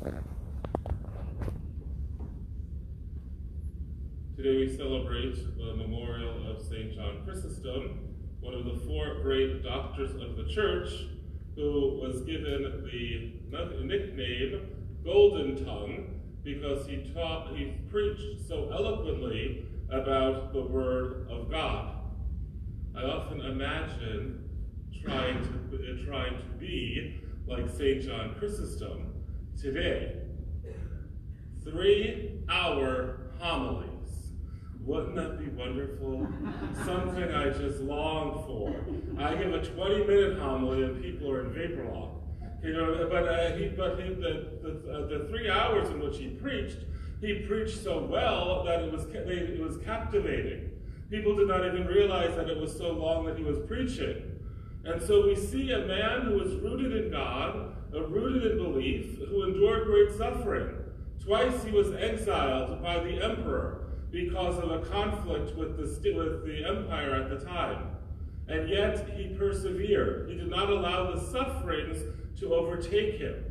Today we celebrate the memorial of St. John Chrysostom, one of the four great doctors of the church, who was given the nickname Golden Tongue because he taught, he preached so eloquently about the Word of God. I often imagine trying to, trying to be like St. John Chrysostom today. Three hour homilies. Wouldn't that be wonderful? Something I just long for. I give a 20 minute homily and people are in vapor lock. You know, but uh, he, but he, the the, uh, the three hours in which he preached, he preached so well that it was it was captivating. People did not even realize that it was so long that he was preaching. And so we see a man who was rooted in God, rooted in belief, who endured great suffering. Twice he was exiled by the emperor because of a conflict with the, with the empire at the time. And yet he persevered. He did not allow the sufferings to overtake him.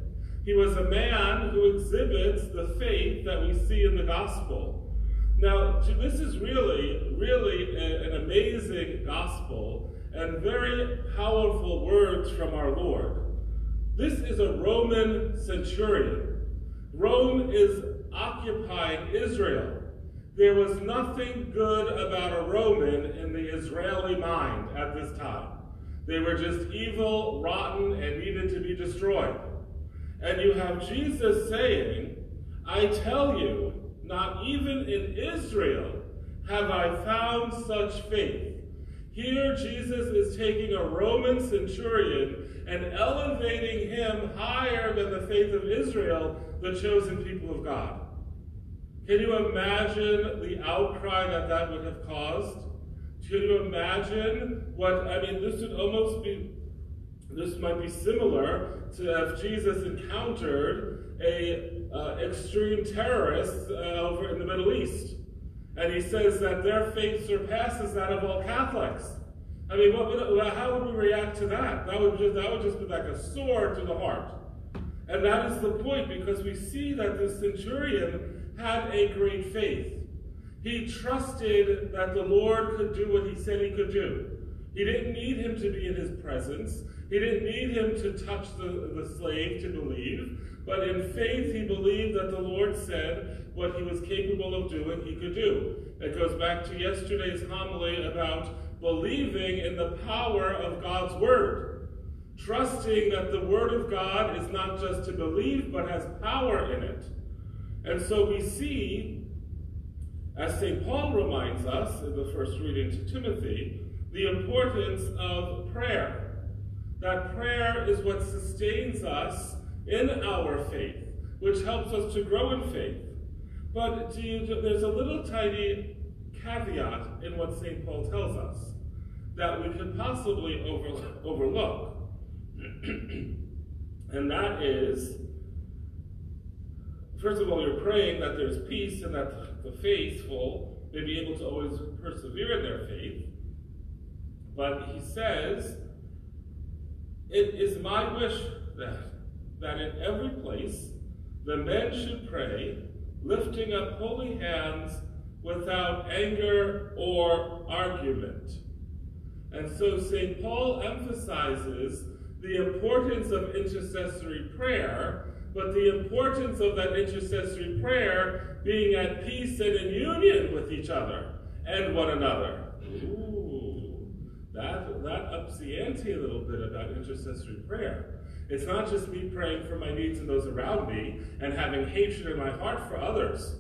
He was a man who exhibits the faith that we see in the gospel. Now, this is really, really an amazing gospel and very powerful words from our Lord. This is a Roman centurion. Rome is occupying Israel. There was nothing good about a Roman in the Israeli mind at this time. They were just evil, rotten, and needed to be destroyed. And you have Jesus saying, I tell you, not even in Israel have I found such faith. Here, Jesus is taking a Roman centurion and elevating him higher than the faith of Israel, the chosen people of God. Can you imagine the outcry that that would have caused? Can you imagine what, I mean, this would almost be, this might be similar to if Jesus encountered a uh, extreme terrorist uh, over in the Middle East. And he says that their faith surpasses that of all Catholics. I mean, what would, how would we react to that? That would, just, that would just be like a sword to the heart. And that is the point, because we see that the centurion had a great faith. He trusted that the Lord could do what he said he could do. He didn't need him to be in his presence. He didn't need him to touch the, the slave to believe. But in faith, he believed that the Lord said what he was capable of doing, he could do. It goes back to yesterday's homily about believing in the power of God's word. Trusting that the word of God is not just to believe, but has power in it. And so we see, as St. Paul reminds us in the first reading to Timothy, the importance of prayer. That prayer is what sustains us in our faith, which helps us to grow in faith. But you, there's a little tiny caveat in what St. Paul tells us that we could possibly over, overlook. and that is First of all, you're praying that there's peace and that the faithful may be able to always persevere in their faith. But he says, It is my wish that, that in every place the men should pray, lifting up holy hands without anger or argument. And so St. Paul emphasizes the importance of intercessory prayer but the importance of that intercessory prayer being at peace and in union with each other and one another. Ooh, that, that ups the ante a little bit about intercessory prayer. It's not just me praying for my needs and those around me and having hatred in my heart for others.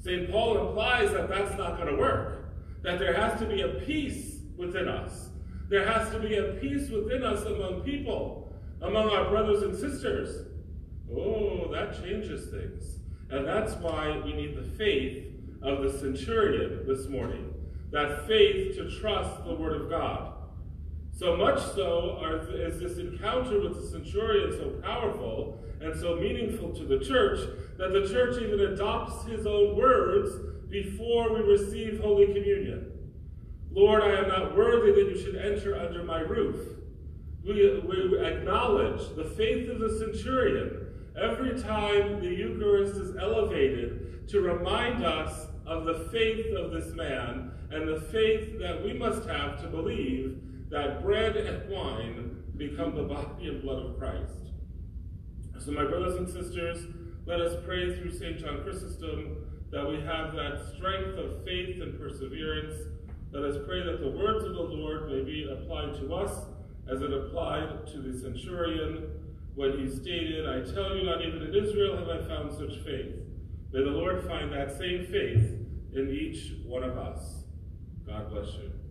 St. Paul implies that that's not going to work, that there has to be a peace within us. There has to be a peace within us among people, among our brothers and sisters. Oh, that changes things. And that's why we need the faith of the centurion this morning. That faith to trust the word of God. So much so is this encounter with the centurion so powerful and so meaningful to the church that the church even adopts his own words before we receive Holy Communion. Lord, I am not worthy that you should enter under my roof. We, we acknowledge the faith of the centurion every time the Eucharist is elevated to remind us of the faith of this man and the faith that we must have to believe that bread and wine become the body and blood of Christ. So, my brothers and sisters, let us pray through St. John Chrysostom that we have that strength of faith and perseverance. Let us pray that the words of the Lord may be applied to us as it applied to the centurion when he stated, I tell you, not even in Israel have I found such faith. May the Lord find that same faith in each one of us. God bless you.